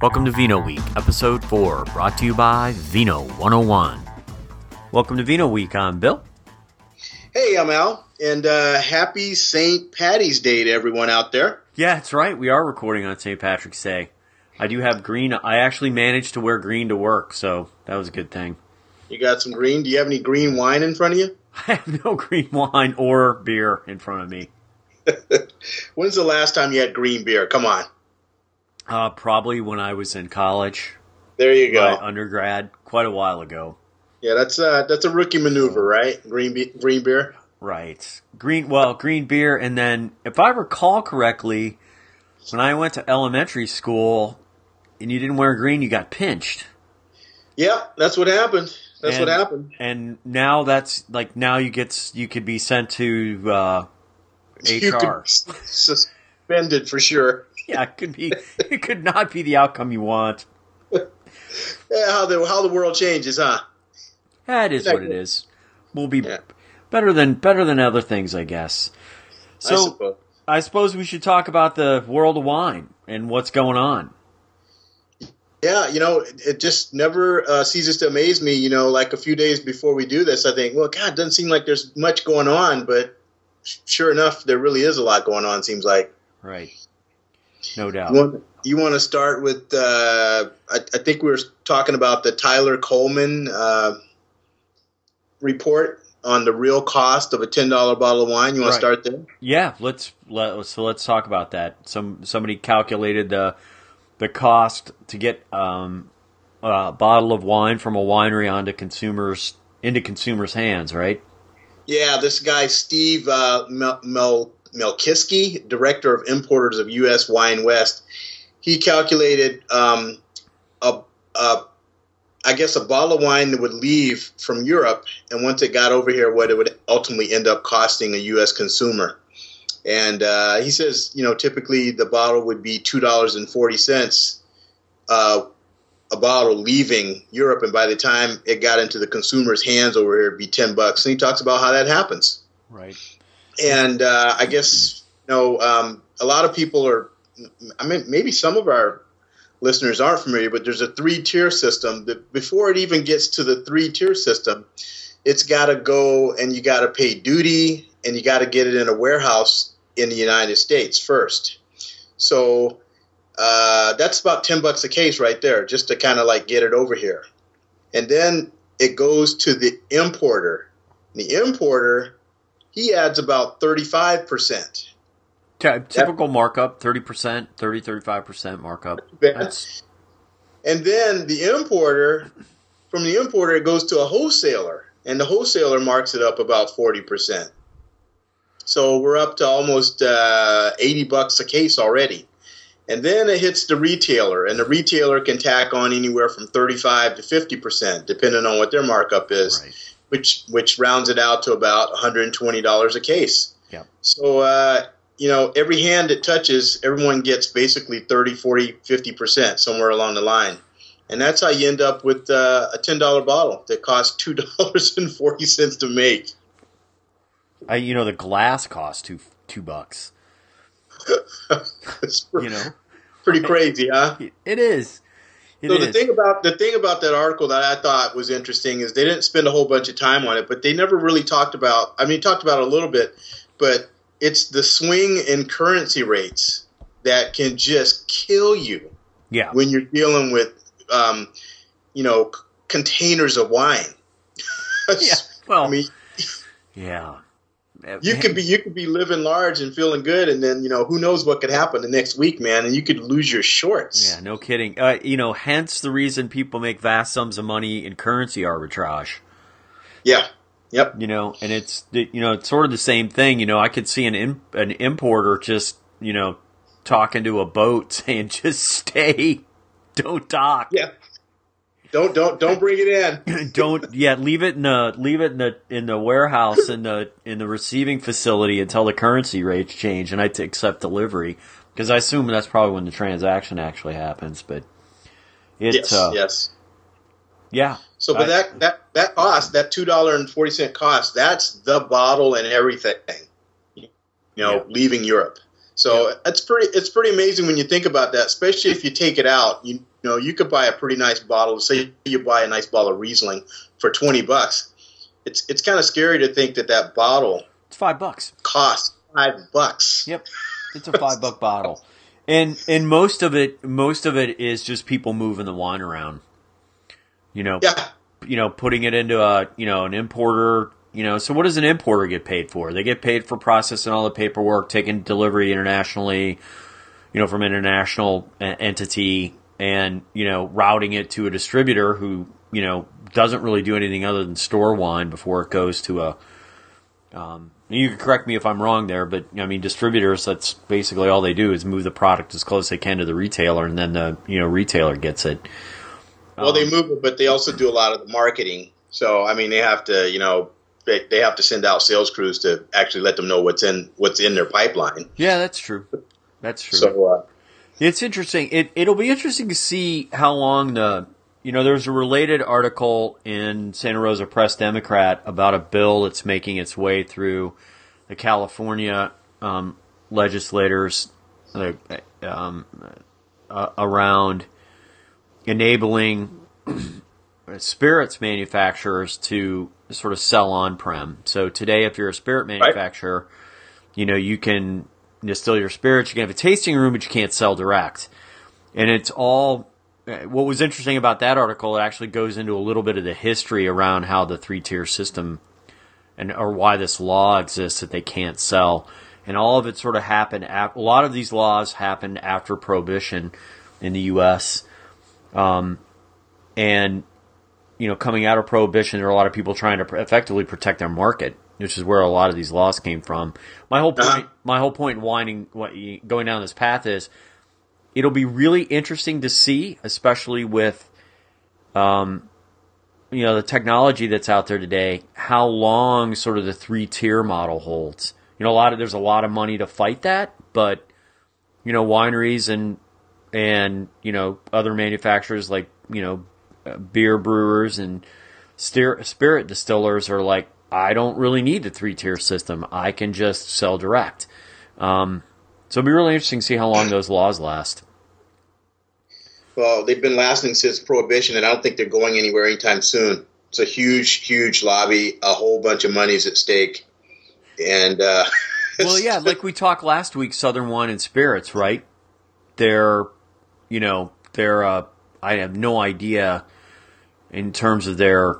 Welcome to Vino Week, episode 4, brought to you by Vino 101. Welcome to Vino Week. I'm Bill. Hey, I'm Al, and uh, happy St. Patty's Day to everyone out there. Yeah, that's right. We are recording on St. Patrick's Day. I do have green. I actually managed to wear green to work, so that was a good thing. You got some green? Do you have any green wine in front of you? I have no green wine or beer in front of me. When's the last time you had green beer? Come on. Uh, probably when I was in college. There you go. undergrad, quite a while ago. Yeah, that's uh, that's a rookie maneuver, right? Green be- green beer. Right. Green. Well, green beer, and then if I recall correctly, when I went to elementary school, and you didn't wear green, you got pinched. Yeah, that's what happened. That's and, what happened. And now that's like now you get you could be sent to uh, HR. You could be suspended for sure. Yeah, it could be. it could not be the outcome you want. yeah, how the how the world changes, huh? That is what it is. We'll be yeah. better than better than other things, I guess. So I suppose. I suppose we should talk about the world of wine and what's going on. Yeah, you know, it just never uh, ceases to amaze me. You know, like a few days before we do this, I think, well, God, it doesn't seem like there's much going on, but sure enough, there really is a lot going on. Seems like right, no doubt. You want, you want to start with? Uh, I, I, think we were talking about the Tyler Colman uh, report on the real cost of a ten dollar bottle of wine. You want right. to start there? Yeah, let's let so let's talk about that. Some somebody calculated the the cost to get um, a bottle of wine from a winery onto consumers into consumers' hands, right? Yeah, this guy Steve uh, Mel, Mel Melkiski, director of importers of U.S. Wine West, he calculated um, a, a, I guess a bottle of wine that would leave from Europe, and once it got over here, what it would ultimately end up costing a U.S. consumer. And uh, he says, you know, typically the bottle would be two dollars and forty cents, uh, a bottle leaving Europe, and by the time it got into the consumer's hands over here, it'd be ten bucks. And he talks about how that happens. Right. And uh, I guess you know, um, a lot of people are. I mean, maybe some of our listeners aren't familiar, but there's a three tier system that before it even gets to the three tier system, it's got to go and you got to pay duty and you got to get it in a warehouse in the United States first. So uh, that's about 10 bucks a case right there, just to kind of like get it over here. And then it goes to the importer. The importer, he adds about 35%. Typical that, markup, 30%, 30, 35% markup. That's, and then the importer, from the importer, it goes to a wholesaler, and the wholesaler marks it up about 40%. So we're up to almost uh, 80 bucks a case already. And then it hits the retailer, and the retailer can tack on anywhere from 35 to 50 percent, depending on what their markup is, right. which which rounds it out to about 120 dollars a case. Yeah. So uh, you know, every hand it touches, everyone gets basically 30, 40, 50 percent somewhere along the line, and that's how you end up with uh, a ten dollar bottle that costs two dollars and forty cents to make. I, you know, the glass costs two two bucks. You know, pretty crazy, huh? It is. It so is. the thing about the thing about that article that I thought was interesting is they didn't spend a whole bunch of time on it, but they never really talked about. I mean, talked about it a little bit, but it's the swing in currency rates that can just kill you. Yeah. When you're dealing with, um, you know, containers of wine. yeah. Well. I mean, yeah you could be you could be living large and feeling good, and then you know who knows what could happen the next week, man, and you could lose your shorts. Yeah, no kidding. Uh, you know, hence the reason people make vast sums of money in currency arbitrage. Yeah. Yep. You know, and it's you know it's sort of the same thing. You know, I could see an in, an importer just you know talking to a boat saying, "Just stay, don't dock." Yeah. Don't don't don't bring it in. don't yeah, leave it in the leave it in the in the warehouse in the in the receiving facility until the currency rates change and I t- accept delivery because I assume that's probably when the transaction actually happens. But it yes, uh, yes, yeah. So, but I, that that that cost that two dollar and forty cent cost that's the bottle and everything, you know, yeah. leaving Europe. So it's pretty it's pretty amazing when you think about that, especially if you take it out. You know, you could buy a pretty nice bottle. Say you buy a nice bottle of Riesling for twenty bucks. It's it's kind of scary to think that that bottle It's five bucks. costs five bucks. Yep, it's a five buck bottle, and and most of it most of it is just people moving the wine around. You know, Yeah, you know, putting it into a you know an importer. You know, so what does an importer get paid for? They get paid for processing all the paperwork, taking delivery internationally. You know, from an international entity, and you know, routing it to a distributor who you know doesn't really do anything other than store wine before it goes to a. Um, you can correct me if I'm wrong there, but I mean, distributors. That's basically all they do is move the product as close as they can to the retailer, and then the you know retailer gets it. well, they move it, but they also do a lot of the marketing. So I mean, they have to you know they, they have to send out sales crews to actually let them know what's in what's in their pipeline. Yeah, that's true. That's true. So uh, It's interesting. It it'll be interesting to see how long the you know there's a related article in Santa Rosa Press Democrat about a bill that's making its way through the California um, legislators uh, um, uh, around enabling spirits manufacturers to sort of sell on prem. So today, if you're a spirit manufacturer, you know you can distill your spirits. You can have a tasting room, but you can't sell direct. And it's all. What was interesting about that article, it actually goes into a little bit of the history around how the three tier system and or why this law exists that they can't sell. And all of it sort of happened. Ap- a lot of these laws happened after prohibition in the U.S. Um, and you know, coming out of prohibition, there are a lot of people trying to effectively protect their market, which is where a lot of these laws came from. My whole point, Uh-huh. my whole point, in winding what going down this path is, it'll be really interesting to see, especially with, um, you know, the technology that's out there today, how long sort of the three tier model holds. You know, a lot of there's a lot of money to fight that, but you know, wineries and and you know other manufacturers like you know uh, beer brewers and steer, spirit distillers are like, I don't really need the three tier system. I can just sell direct. Um, so it'll be really interesting to see how long those laws last. Well, they've been lasting since prohibition, and I don't think they're going anywhere anytime soon. It's a huge, huge lobby. A whole bunch of money's at stake, and uh, Well, yeah, like we talked last week, Southern Wine and Spirits, right? They're, you know, they're. Uh, I have no idea in terms of their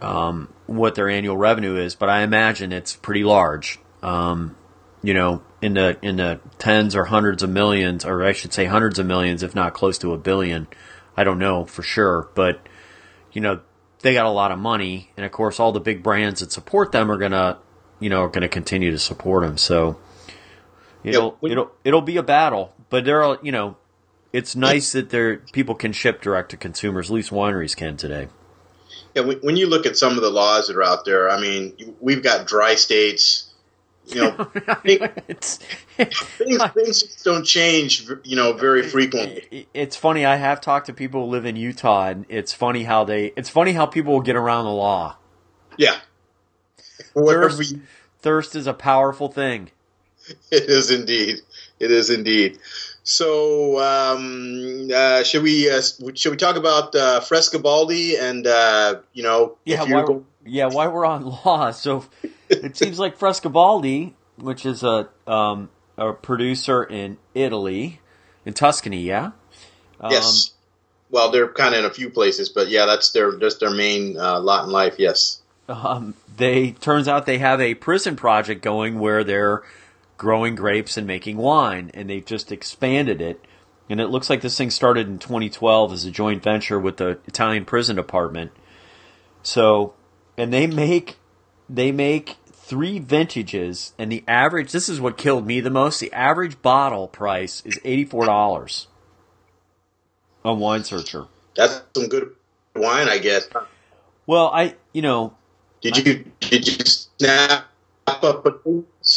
um, what their annual revenue is, but I imagine it's pretty large. Um, you know, in the in the tens or hundreds of millions, or I should say hundreds of millions, if not close to a billion. I don't know for sure, but you know, they got a lot of money, and of course, all the big brands that support them are gonna, you know, are gonna continue to support them. So it'll when- it'll it'll be a battle, but there are you know, it's nice that there people can ship direct to consumers. At least wineries can today. Yeah, when, when you look at some of the laws that are out there, I mean, we've got dry states. You know, it's things, things don't change. You know, very frequently. it's funny. I have talked to people who live in Utah, and it's funny how they. It's funny how people will get around the law. Yeah, Thirst, you, thirst is a powerful thing. it is indeed. It is indeed. So, um, uh, should we uh, should we talk about uh, Frescobaldi and uh, you know Yeah, why, go- yeah, why we're on law. So it seems like Frescobaldi, which is a um, a producer in Italy, in Tuscany, yeah. Um, yes. Well, they're kind of in a few places, but yeah, that's their that's their main uh, lot in life. Yes. um, they turns out they have a prison project going where they're growing grapes and making wine, and they've just expanded it. And it looks like this thing started in 2012 as a joint venture with the Italian prison department. So, and they make they make three vintages, and the average. This is what killed me the most. The average bottle price is eighty four dollars on Wine Searcher. That's some good wine, I guess. Well, I you know Did you did you snap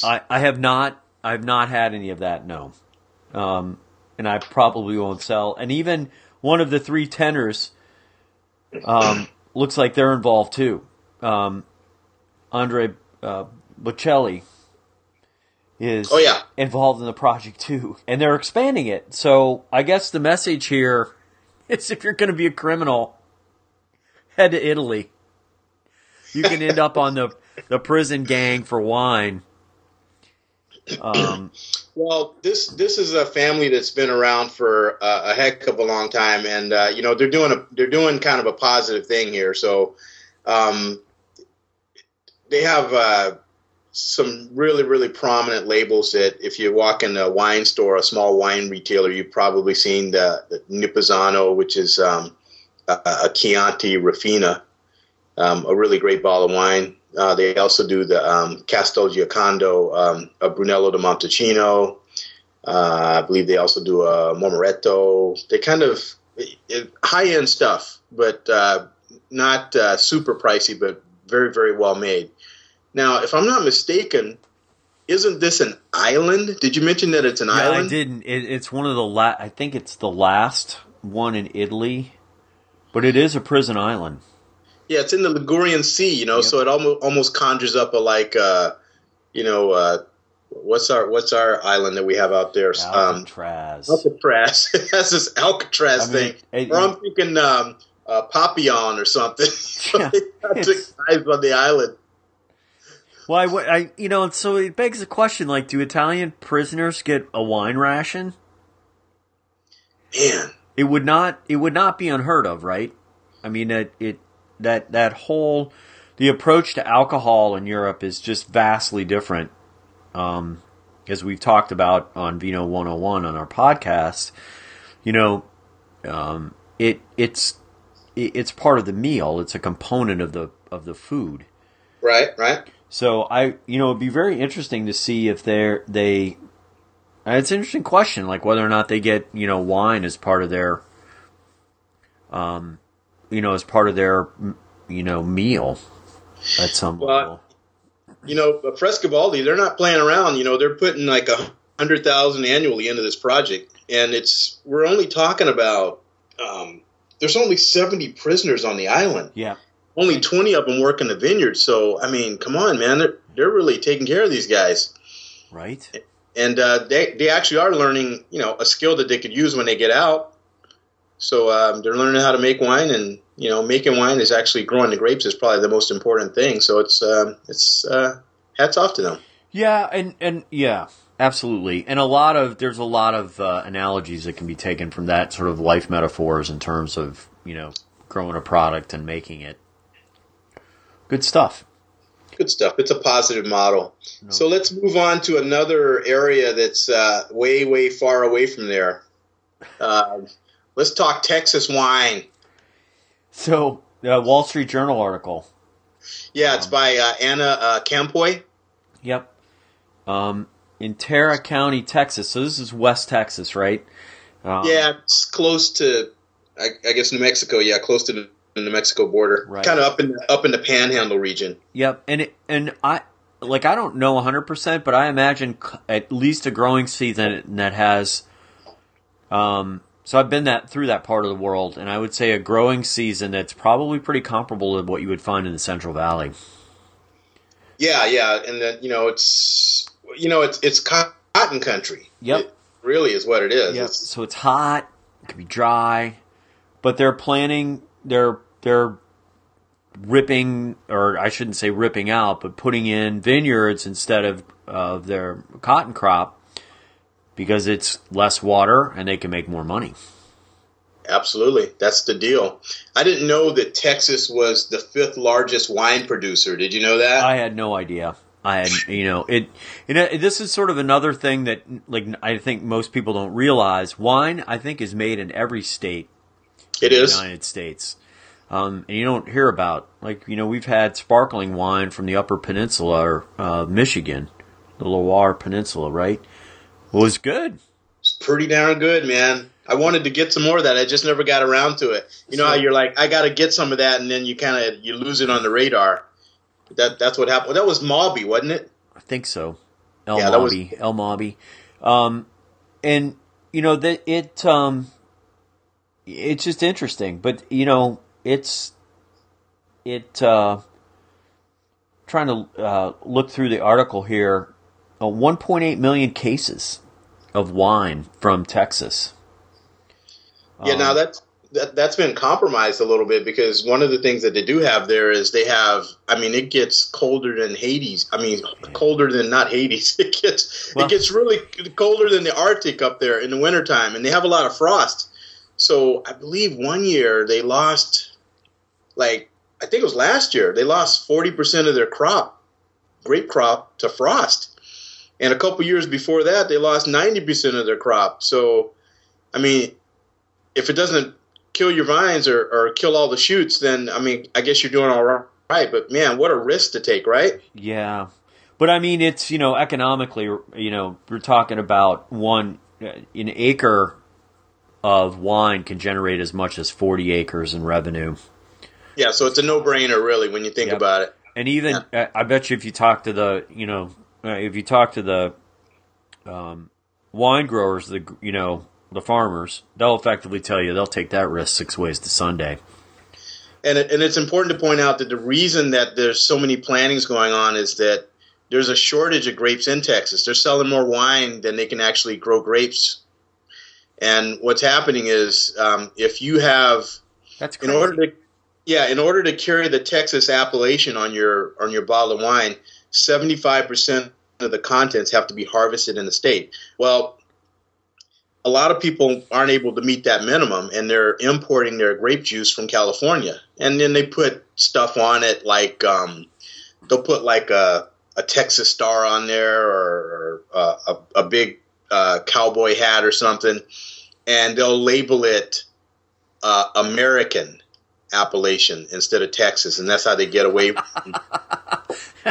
I, I have not I have not had any of that no, um, and I probably won't sell. And even one of the three tenors um, looks like they're involved too. Um, Andre uh, Bocelli, is Oh, yeah. involved in the project too, and they're expanding it. So I guess the message here is if you're going to be a criminal, head to Italy. You can end up on the the prison gang for wine. Um, Well, this this is a family that's been around for uh, a heck of a long time, and uh, you know they're doing a they're doing kind of a positive thing here. So, um, they have uh, some really really prominent labels that if you walk in a wine store, a small wine retailer, you've probably seen the, the Nipozzano, which is um, a, a Chianti Rufina, um, a really great bottle of wine. Uh, they also do the um, Castel Giocondo, um, a Brunello de Montalcino. Uh, I believe they also do a Mormoreto. They kind of high end stuff, but uh, not uh, super pricey, but very, very well made. Now, if I'm not mistaken, isn't this an island? Did you mention that it's an island? I didn't. It, it's one of the la- I think it's the last one in Italy, but it is a prison island. Yeah, it's in the Ligurian Sea, you know, Yep. so it almost almost conjures up a like, uh, you know, uh, what's our what's our island that we have out there? Um, Alcatraz. Alcatraz. That's this Alcatraz I mean, thing. it- or I'm thinking um, uh, Papillon or something. Yeah, They got the it's- guys on the island. Well, I, I- you know, so it begs the question: like, do Italian prisoners get a wine ration? Man, It would not. It would not be unheard of, right? I mean, it, it that that whole the approach to alcohol in Europe is just vastly different. Um, as we've talked about on Vino 101 on our podcast, you know, um, it it's it, it's part of the meal. It's a component of the of the food. right, right. So I, you know, it'd be very interesting to see if they're they. It's an interesting question, like whether or not they get you know wine as part of their, um, you know, as part of their you know meal at some Well, level. You know, Frescobaldi, they're not playing around. You know, they're putting like a hundred thousand annually into this project, and it's we're only talking about. Um, there's only seventy prisoners on the island. Yeah, only 20 of them work in the vineyard. So, I mean, come on, man. They're, they're really taking care of these guys. right. And uh, they, they actually are learning, you know, a skill that they could use when they get out. So um, they're learning how to make wine, and you know, making wine is actually growing the grapes is probably the most important thing. So it's um, it's uh, hats off to them. Yeah, and and yeah, absolutely. And a lot of there's a lot of uh, analogies that can be taken from that sort of life metaphors in terms of you know growing a product and making it. Good stuff. Good stuff. It's a positive model. So let's move on to another area that's uh, way, way far away from there. Uh, let's talk Texas wine. So, uh, Wall Street Journal article. Yeah, it's by uh, Anna uh, Campoy. Yep. Um, in Terry County, Texas. So this is West Texas, right? Um, Yeah, it's close to, I, I guess, New Mexico. Yeah, close to the New Mexico border. Right. Kind of up in the, up in the Panhandle region. Yep. And it, and I like I don't know 100%, but I imagine c- at least a growing season that has um so I've been that through that part of the world and I would say a growing season that's probably pretty comparable to what you would find in the Central Valley. Yeah, yeah, and then you know it's you know it's it's cotton country. Yep. It really is what it is. Yep. It's, So it's hot, it can be dry, but they're planning they're they're ripping or I shouldn't say ripping out, but putting in vineyards instead of of their cotton crop because it's less water and they can make more money. absolutely, that's the deal. I didn't know that Texas was the fifth largest wine producer. Did you know that? I had no idea. I had, you know, it. You know, this is sort of another thing that, like, I think most people don't realize. Wine, I think, is made in every state it in the. United States. Um, and you don't hear about like you know we've had sparkling wine from the Upper Peninsula or uh, Michigan, the Loire Peninsula, right? Was good. It's pretty darn good, man. I wanted to get some more of that. I just never got around to it. You know how you're like, I got to get some of that, and then you kind of you lose it on the radar. That that's what happened. That was Mawby, wasn't it? I think so. El Yeah, that was- L. Mawby, um, and you know that it um, it's just interesting, but you know it's it uh, trying to uh, look through the article here. Uh, 1.8 million cases of wine from Texas. Yeah, now that's that, that's been compromised a little bit because one of the things that they do have there is they have I mean it gets colder than Hades. I mean colder than not Hades. It gets Well- it gets really colder than the Arctic up there in the wintertime and they have a lot of frost. So I believe one year they lost like I think it was last year, they lost 40% of their crop, grape crop to frost. And a couple years before that they lost 90% of their crop. So I mean if it doesn't kill your vines or, or kill all the shoots, then I mean, I guess you're doing all right. But man, what a risk to take, right? Yeah, but I mean, it's you know economically, you know, we're talking about one uh, an acre of wine can generate as much as forty acres in revenue, Yeah, so it's a no-brainer, really, when you think Yep. about it. and even uh, I bet you if you talk to the you know uh, if you talk to the um, wine growers, the you know the farmers, they'll effectively tell you they'll take that risk six ways to Sunday. And it, and it's important to point out that the reason that there's so many plantings going on is that there's a shortage of grapes in Texas. They're selling more wine than they can actually grow grapes. And what's happening is, um, if you have That's in order to yeah in order to carry the texas appellation on your on your bottle of wine 75% of the contents have to be harvested in the state well a lot of people aren't able to meet that minimum and they're importing their grape juice from california and then they put stuff on it like um, they'll put like a, a texas star on there or, or uh, a, a big uh, cowboy hat or something and they'll label it uh, American appellation instead of Texas, and that's how they get away.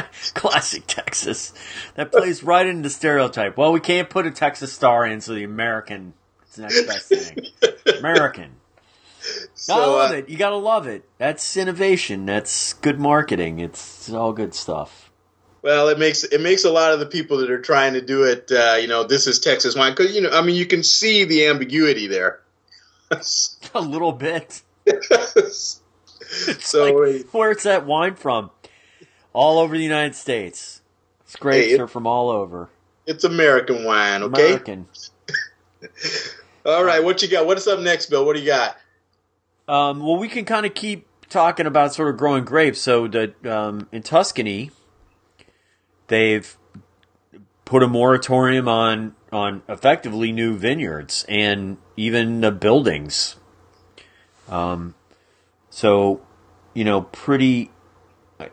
Classic Texas. That plays right into the stereotype. Well, we can't put a Texas star in, so the American is the next best thing. American. I so, love uh, it. You gotta love it. That's innovation. That's good marketing. It's all good stuff. well, it makes it makes a lot of the people that are trying to do it, uh, you know, this is Texas wine because you know, I mean, you can see the ambiguity there. A little bit. so Like, where's that wine from? All over the United States. It's grapes Hey, are from all over. it's American wine, okay? American. All right, what you got? What's up next, Bill? What do you got? Um, well, we can kind of keep talking about sort of growing grapes. So the um, in Tuscany, they've put a moratorium on on effectively new vineyards and even the buildings. Um, so you know, pretty,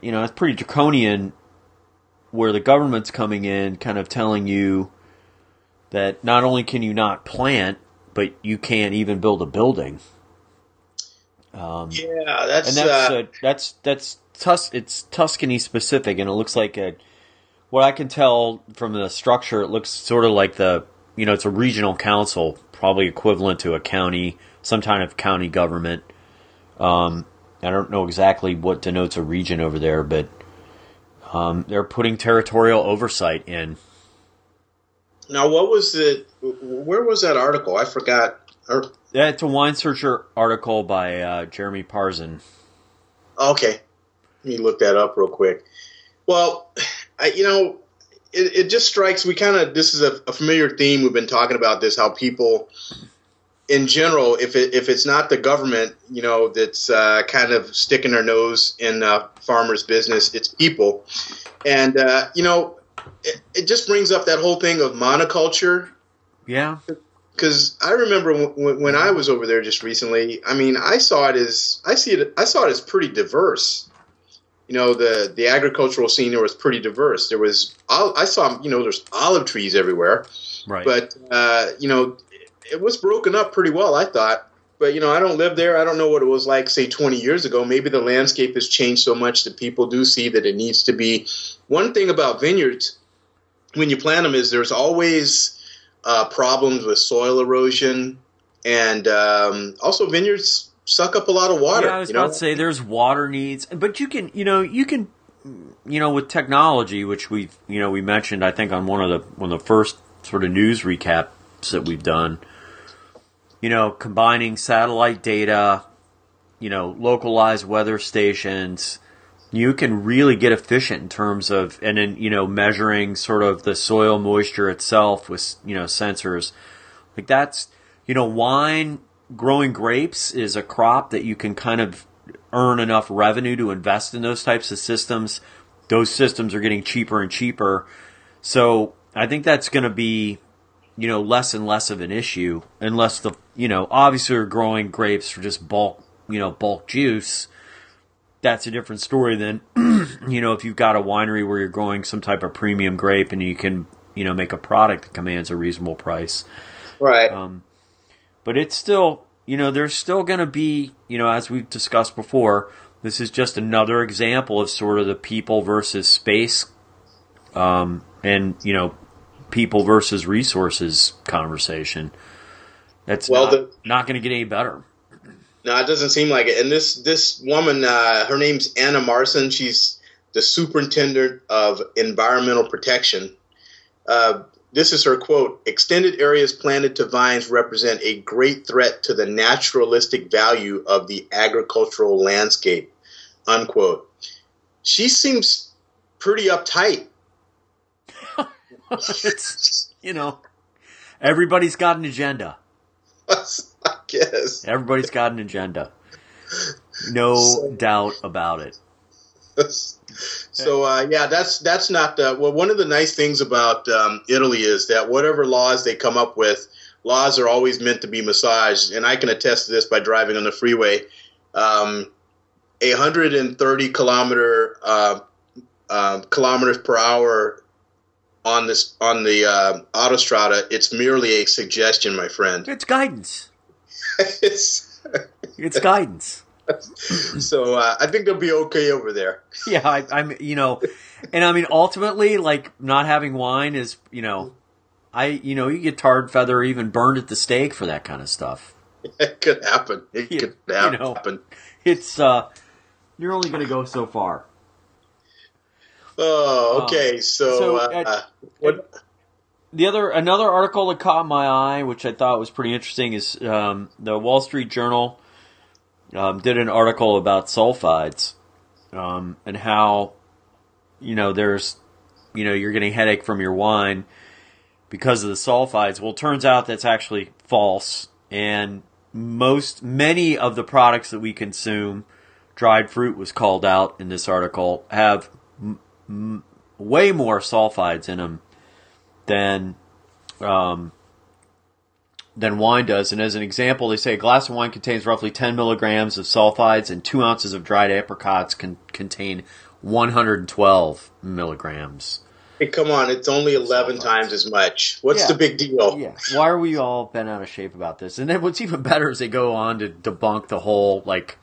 you know, it's pretty draconian where the government's coming in, kind of telling you that not only can you not plant, but you can't even build a building. Um, Yeah, that's, and that's uh, uh, that's that's Tus- it's Tuscany specific, and it looks like a. What I can tell from the structure, it looks sort of like the you know it's a regional council, probably equivalent to a county, some kind of county government. Um, I don't know exactly what denotes a region over there, but um, they're putting territorial oversight in. now what was the where was that article? I forgot. Or, Yeah, it's a wine searcher article by uh, Jeremy Parzen. Okay, let me look that up real quick. Well, I, you know, it, it just strikes. We kind of this is a, a familiar theme. We've been talking about this. How people, in general, if it if it's not the government, you know, that's uh, kind of sticking their nose in uh, farmers' business, it's people, and uh, you know, it, it just brings up that whole thing of monoculture Yeah, because I remember when, when I was over there just recently. I mean, I saw it as I see it. I saw it as pretty diverse. You know, the the agricultural scene there was pretty diverse. There was I saw you know there's olive trees everywhere, right. but uh, you know it, was broken up pretty well. I thought. But you know, I don't live there. I don't know what it was like, say, 20 years ago. Maybe the landscape has changed so much that people do see that it needs to be. One thing about vineyards, when you plant them, is there's always uh, problems with soil erosion, and um, also vineyards suck up a lot of water. Yeah, I was you know? about to say there's water needs, but you can, you know, you can, you know, with technology, which we've, you know, we mentioned, I think on one of the one of the first sort of news recaps that we've done. You know, combining satellite data, you know, localized weather stations, you can really get efficient in terms of and then you know measuring sort of the soil moisture itself with you know sensors. Like that's you know wine growing grapes is a crop that you can kind of earn enough revenue to invest in those types of systems. Those systems are getting cheaper and cheaper. So i think that's going to be you know less and less of an issue unless the you know obviously we're growing grapes for just bulk you know bulk juice. That's a different story than you know if you've got a winery where you're growing some type of premium grape and you can you know make a product that commands a reasonable price. Right. Um, but it's still you know there's still going to be you know as we've discussed before this is just another example of sort of the people versus space um, and you know people versus resources conversation that's well, not, the, not going to get any better no, it doesn't seem like it. And this this woman, uh, her name's Anna Marson. She's the superintendent of environmental protection. Uh, this is her quote: "Extended areas planted to vines represent a great threat to the naturalistic value of the agricultural landscape." Unquote. She seems pretty uptight. it's you know, everybody's got an agenda. I guess. Everybody's got an agenda. No so, doubt about it. So uh, yeah, that's that's not the, well. One of the nice things about um, Italy is that whatever laws they come up with, laws are always meant to be massaged, and I can attest to this by driving on the freeway. Um, a 130 kilometer uh, uh, kilometers per hour on this on the uh, autostrada, it's merely a suggestion, my friend. It's guidance. it's it's guidance. so uh, I think they'll be okay over there. Yeah, I, I'm. You know, and I mean, ultimately, like not having wine is, you know, I, you know, you get tarred, feather, or even burned at the stake for that kind of stuff. It could happen. It you, could happen. You know, it's uh, you're only going to go so far. Oh, okay. Um, so, so uh, at, what? the other another article that caught my eye, which I thought was pretty interesting, is um, the Wall Street Journal um, did an article about sulfides um, and how you know there's you know you're getting headache from your wine because of the sulfides. Well, it turns out that's actually false, and most many of the products that we consume, dried fruit was called out in this article, have m- way more sulfides in them than um, than wine does. And as an example, they say a glass of wine contains roughly 10 milligrams of sulfides, and two ounces of dried apricots can contain 112 milligrams. Hey, come on, it's only 11 times as much. What's yeah. the big deal? Yeah. Why are we all bent out of shape about this? And then what's even better is they go on to debunk the whole, like,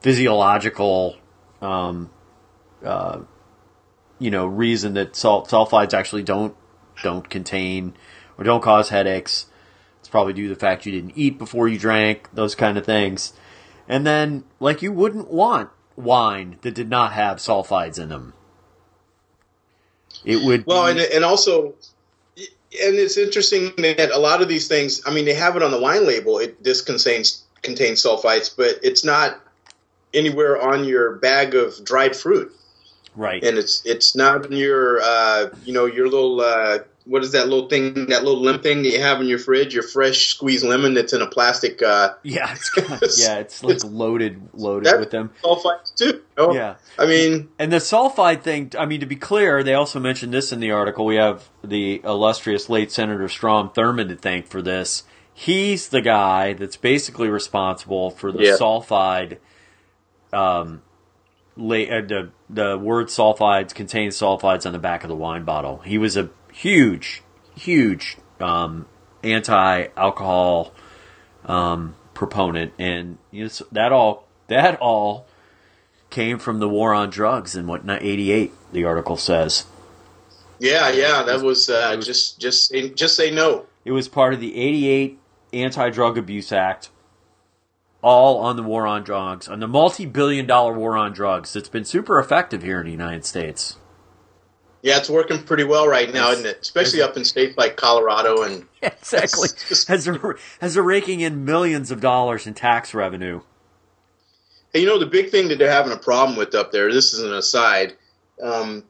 physiological, um, uh, you know, reason that salt sulfides actually don't don't contain or don't cause headaches. It's probably due to the fact you didn't eat before you drank, those kind of things. And then, like, you wouldn't want wine that did not have sulfides in them. It would. Well, be... and, and also, and it's interesting that a lot of these things, I mean, they have it on the wine label. It this contains contains sulfites, but it's not anywhere on your bag of dried fruit. Right. And it's it's not in your uh, you know your little uh, what is that little thing that little lemon thing that you have in your fridge? Your fresh squeezed lemon that's in a plastic uh, yeah it's yeah it's like loaded loaded with them. sulfides too oh, yeah. I mean and the sulfide thing I mean to be clear they also mentioned this in the article. We have the illustrious late Senator Strom Thurmond to thank for this. He's the guy that's basically responsible for the yeah. sulfide um uh, the the word sulfides contains sulfides on the back of the wine bottle. He was a huge, huge um, anti-alcohol um, proponent, and you know, that all that all came from the war on drugs in what '88. The article says. Yeah, yeah, that was, uh, was just just just say no. It was part of the '88 Anti-Drug Abuse Act, all on the war on drugs, on the multi-billion-dollar war on drugs. It's been super effective here in the United States. Yeah, it's working pretty well right now, isn't it? Especially up in states like Colorado and exactly as they're as they're raking in millions of dollars in tax revenue. Hey, you know the big thing that they're having a problem with up there. This is an aside. Um,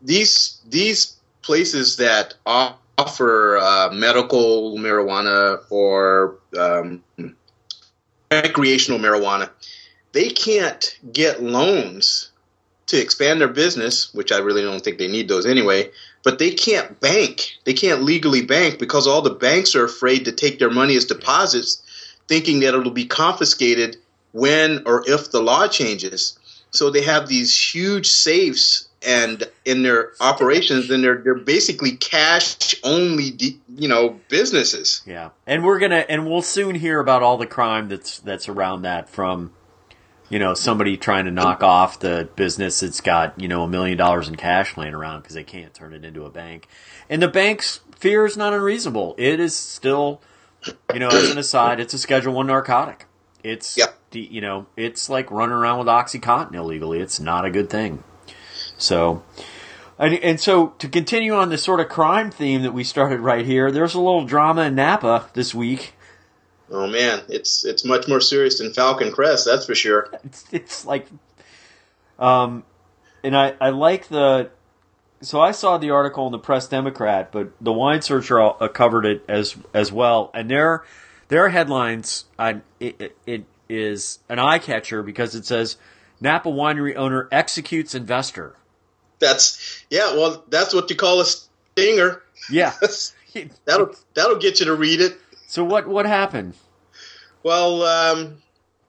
these these places that offer uh, medical marijuana or um, recreational marijuana, they can't get loans to expand their business, which I really don't think they need those anyway. But they can't bank. They can't legally bank because all the banks are afraid to take their money as deposits, thinking that it'll be confiscated when or if the law changes. So they have these huge safes and in their operations and they're they're basically cash only you know businesses. Yeah. And we're going to and we'll soon hear about all the crime that's that's around that from you know somebody trying to knock off the business that's got you know a million dollars in cash laying around because they can't turn it into a bank and the bank's fear is not unreasonable it is still you know as an aside it's a schedule one narcotic it's yep. you know it's like running around with oxycontin illegally it's not a good thing so and, and so to continue on this sort of crime theme that we started right here there's a little drama in napa this week Oh man, it's it's much more serious than Falcon Crest, that's for sure. It's it's like, um, and I I like the. So I saw the article in the Press Democrat, but the Wine Searcher uh, covered it as as well, and their their headlines I, it, it is an eye catcher because it says Napa winery owner executes investor. That's yeah, well, that's what you call a stinger. Yeah, that'll that'll get you to read it. So what what happened? Well, um,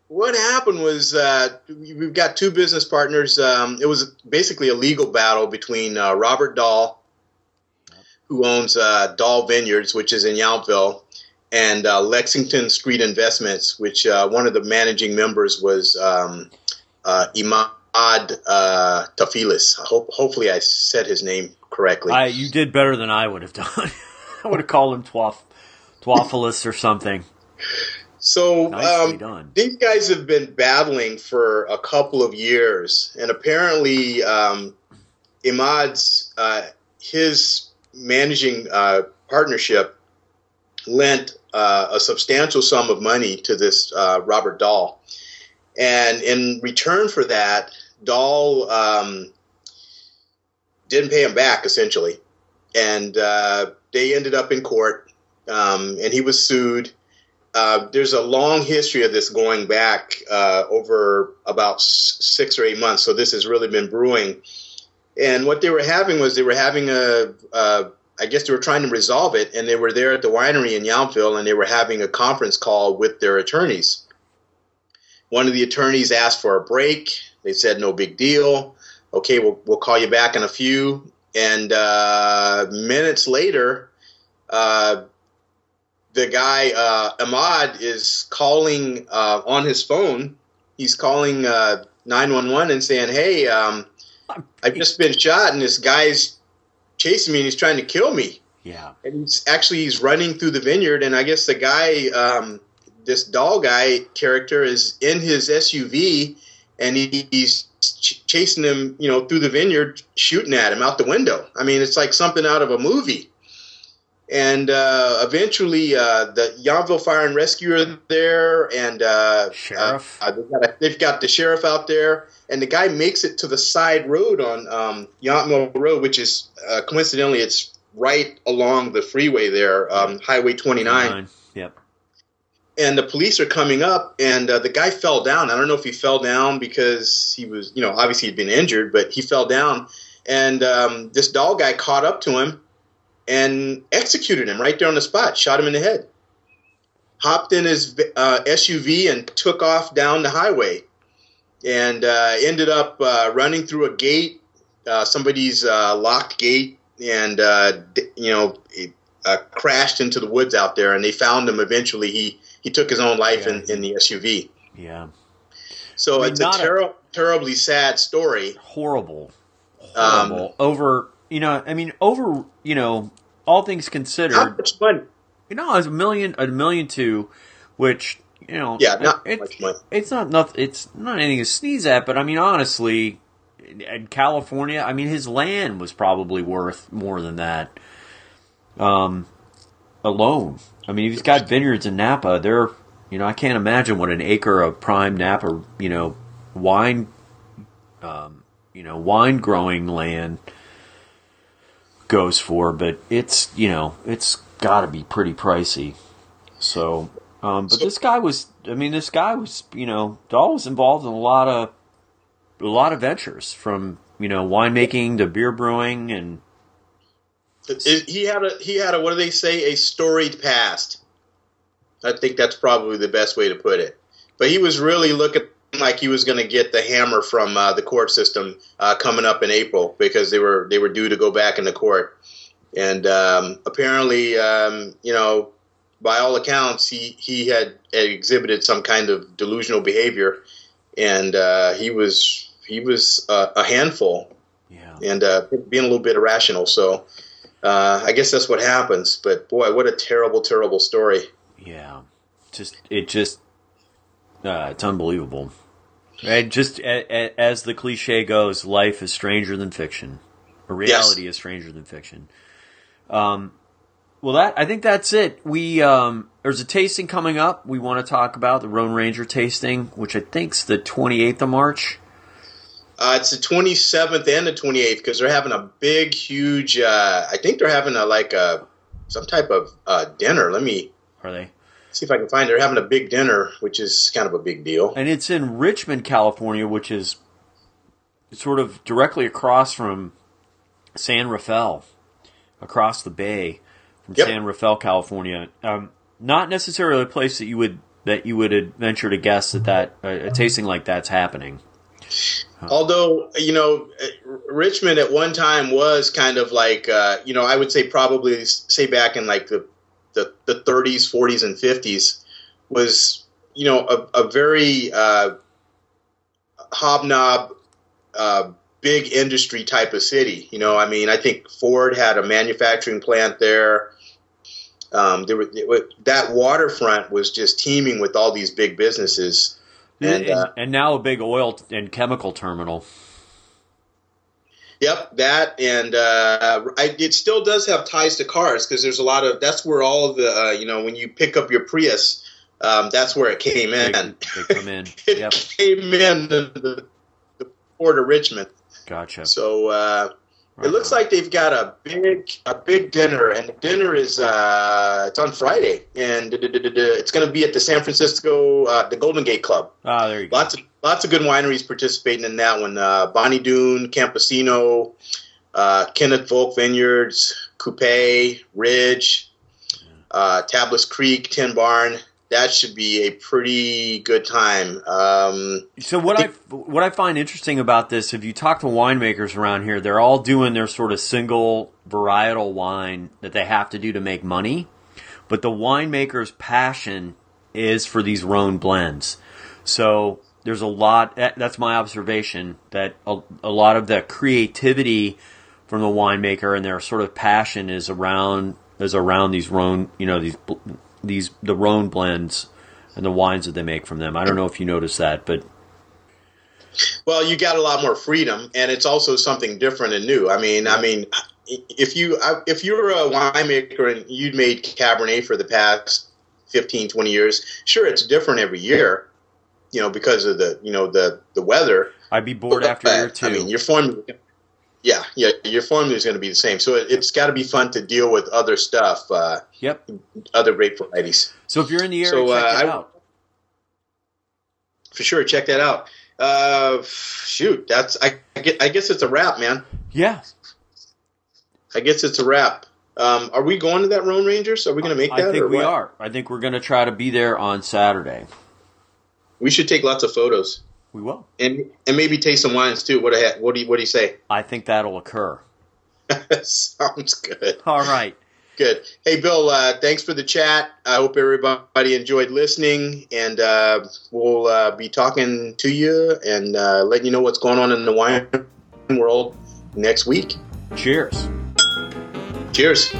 what happened was uh, we've got two business partners. Um, it was basically a legal battle between uh, Robert Dahl, who owns uh, Dahl Vineyards, which is in Yountville, and uh, Lexington Street Investments, which uh, one of the managing members was um, uh, Imad uh, Tafilis. Hope, hopefully, I said his name correctly. I, you did better than I would have done. I would have called him Twaf, Twafilis or something. So um, these guys have been battling for a couple of years, and apparently, um, Imad's uh, his managing uh, partnership lent uh, a substantial sum of money to this uh, Robert Dahl, and in return for that, Dahl um, didn't pay him back essentially, and uh, they ended up in court, um, and he was sued uh, there's a long history of this going back uh, over about six or eight months. So this has really been brewing. And what they were having was they were having a, I guess they were trying to resolve it, and they were there at the winery in Yountville, and they were having a conference call with their attorneys. One of the attorneys asked for a break. They said no big deal. Okay, we'll we'll call you back in a few. And uh, minutes later, uh, the guy uh, Imad is calling uh, on his phone. He's calling uh, nine one one and saying, "Hey, um, I've just been shot, and this guy's chasing me, and he's trying to kill me." Yeah, and he's actually he's running through the vineyard, and I guess the guy, um, this Dahl guy character, is in his SUV, and he's ch- chasing him, you know, through the vineyard, shooting at him out the window. I mean, it's like something out of a movie and uh, eventually uh, the Yountville Fire and Rescue are there, and uh, sheriff. Uh, they've got, a, they've, got the sheriff out there, and the guy makes it to the side road on um, Yountville Road, which is uh, coincidentally it's right along the freeway there, um, Highway 29. 29. And the police are coming up, and uh, the guy fell down. I don't know if he fell down because he was, you know, obviously he'd been injured, but he fell down. And um, this Dahl guy caught up to him and executed him right there on the spot, shot him in the head. Hopped in his uh, SUV and took off down the highway and uh, ended up uh, running through a gate, uh, somebody's uh, locked gate, and, uh, you know, crashed into the woods out there. And they found him eventually. He, he took his own life yeah. in, in the SUV. Yeah. So I mean, it's a, ter- a terribly sad story. Horrible. Horrible. Um, Over you know, I mean, over you know, all things considered, how much money? You know, it's a million, a million two, which you know, yeah, not it, much money. It's not nothing. It's not anything to sneeze at, but I mean, honestly, in California, I mean, his land was probably worth more than that. Um, alone. I mean, if he's got vineyards in Napa, they're you know, I can't imagine what an acre of prime Napa, you know, wine, um, you know, wine growing land goes for, but it's you know it's got to be pretty pricey. So, um, but this guy was, I mean, this guy was, you know, Dahl was involved in a lot of a lot of ventures from you know winemaking to beer brewing and It- he had a he had a what do they say a storied past. I think that's probably the best way to put it. But he was really looking like he was going to get the hammer from uh, the court system uh, coming up in April because they were they were due to go back into court, and um, apparently, um, you know, by all accounts, he he had exhibited some kind of delusional behavior, and uh, he was he was uh, a handful yeah, and uh, being a little bit irrational. So uh, I guess that's what happens. But boy, what a terrible, terrible story. yeah, just it just uh, it's unbelievable. And just a, a, as the cliche goes, life is stranger than fiction. Or reality is stranger than fiction. Um, well, that I think that's it. We um, there's a tasting coming up. We want to talk about the Rhone Ranger tasting, which I think's the 28th of March. Uh, it's the 27th and the 28th because they're having a big, huge. Uh, I think they're having a like a some type of uh, dinner. Let me Are they? see if I can find. They're having a big dinner, which is kind of a big deal. and it's in Richmond, California, which is sort of directly across from San Rafael, across the bay from Yep. San Rafael, California. Um, not necessarily a place that you would that you would venture to guess that that a, a tasting like that's happening. Although you know, Richmond at one time was kind of like uh, you know, I would say probably say back in like the the, the 30s, 40s, and 50s was you know a, a very uh, hobnob, uh, big industry type of city. You know, I mean, I think Ford had a manufacturing plant there. Um, there were, that waterfront was just teeming with all these big businesses. And, And, uh, and now a big oil and chemical terminal. Yep, that and uh, I, it still does have ties to cars because there's a lot of that's where all of the uh, you know when you pick up your Prius, um, that's where it came They, in. they come in. it Yep, came in the, the, the port of Richmond. gotcha. So uh, Right it looks like they've got a big a big dinner, and the dinner is uh, it's on Friday, and it's going to be at the San Francisco uh, the Golden Gate Club. Ah, there you go. Lots of lots of good wineries participating in that one. Uh, Bonny Doon, Campesino, uh, Kenneth Volk Vineyards, Coupe, Ridge, uh, Tablas Creek, Tin Barn. That should be a pretty good time. Um, So what I what I find interesting about this, if you talk to winemakers around here, they're all doing their sort of single varietal wine that they have to do to make money, but the winemaker's passion is for these Rhone blends. So there's a lot. That's my observation that a, a lot of the creativity from the winemaker and their sort of passion is around is around these Rhone, you know, these these the Rhone blends and the wines that they make from them. I don't know if you noticed that, but well, you got a lot more freedom, and it's also something different and new. I mean, I mean, if you if you're a winemaker and you'd made Cabernet for the past 15, 20 years, sure, it's different every year, you know, because of the you know the the weather. I'd be bored after year two. I mean, your formula, yeah, yeah, your formula is going to be the same. So it, it's got to be fun to deal with other stuff, uh, yep. other grape varieties. So if you're in the area, So, check uh, it I- out. For sure, check that out. Uh, shoot, that's I, I gue- I guess it's a wrap, man. Yeah, I guess it's a wrap. Um, are we going to that Rhone Rangers? Are we going to make that? I think we what? are. I think we're going to try to be there on Saturday. We should take lots of photos We will. and and maybe taste some wines too. What do you, what do you, what do you say? I think that'll occur. Sounds good. All right. Good. Hey, Bill. Uh, thanks for the chat. I hope everybody enjoyed listening, and uh, we'll uh, be talking to you and uh, letting you know what's going on in the wine world next week. Cheers. Cheers.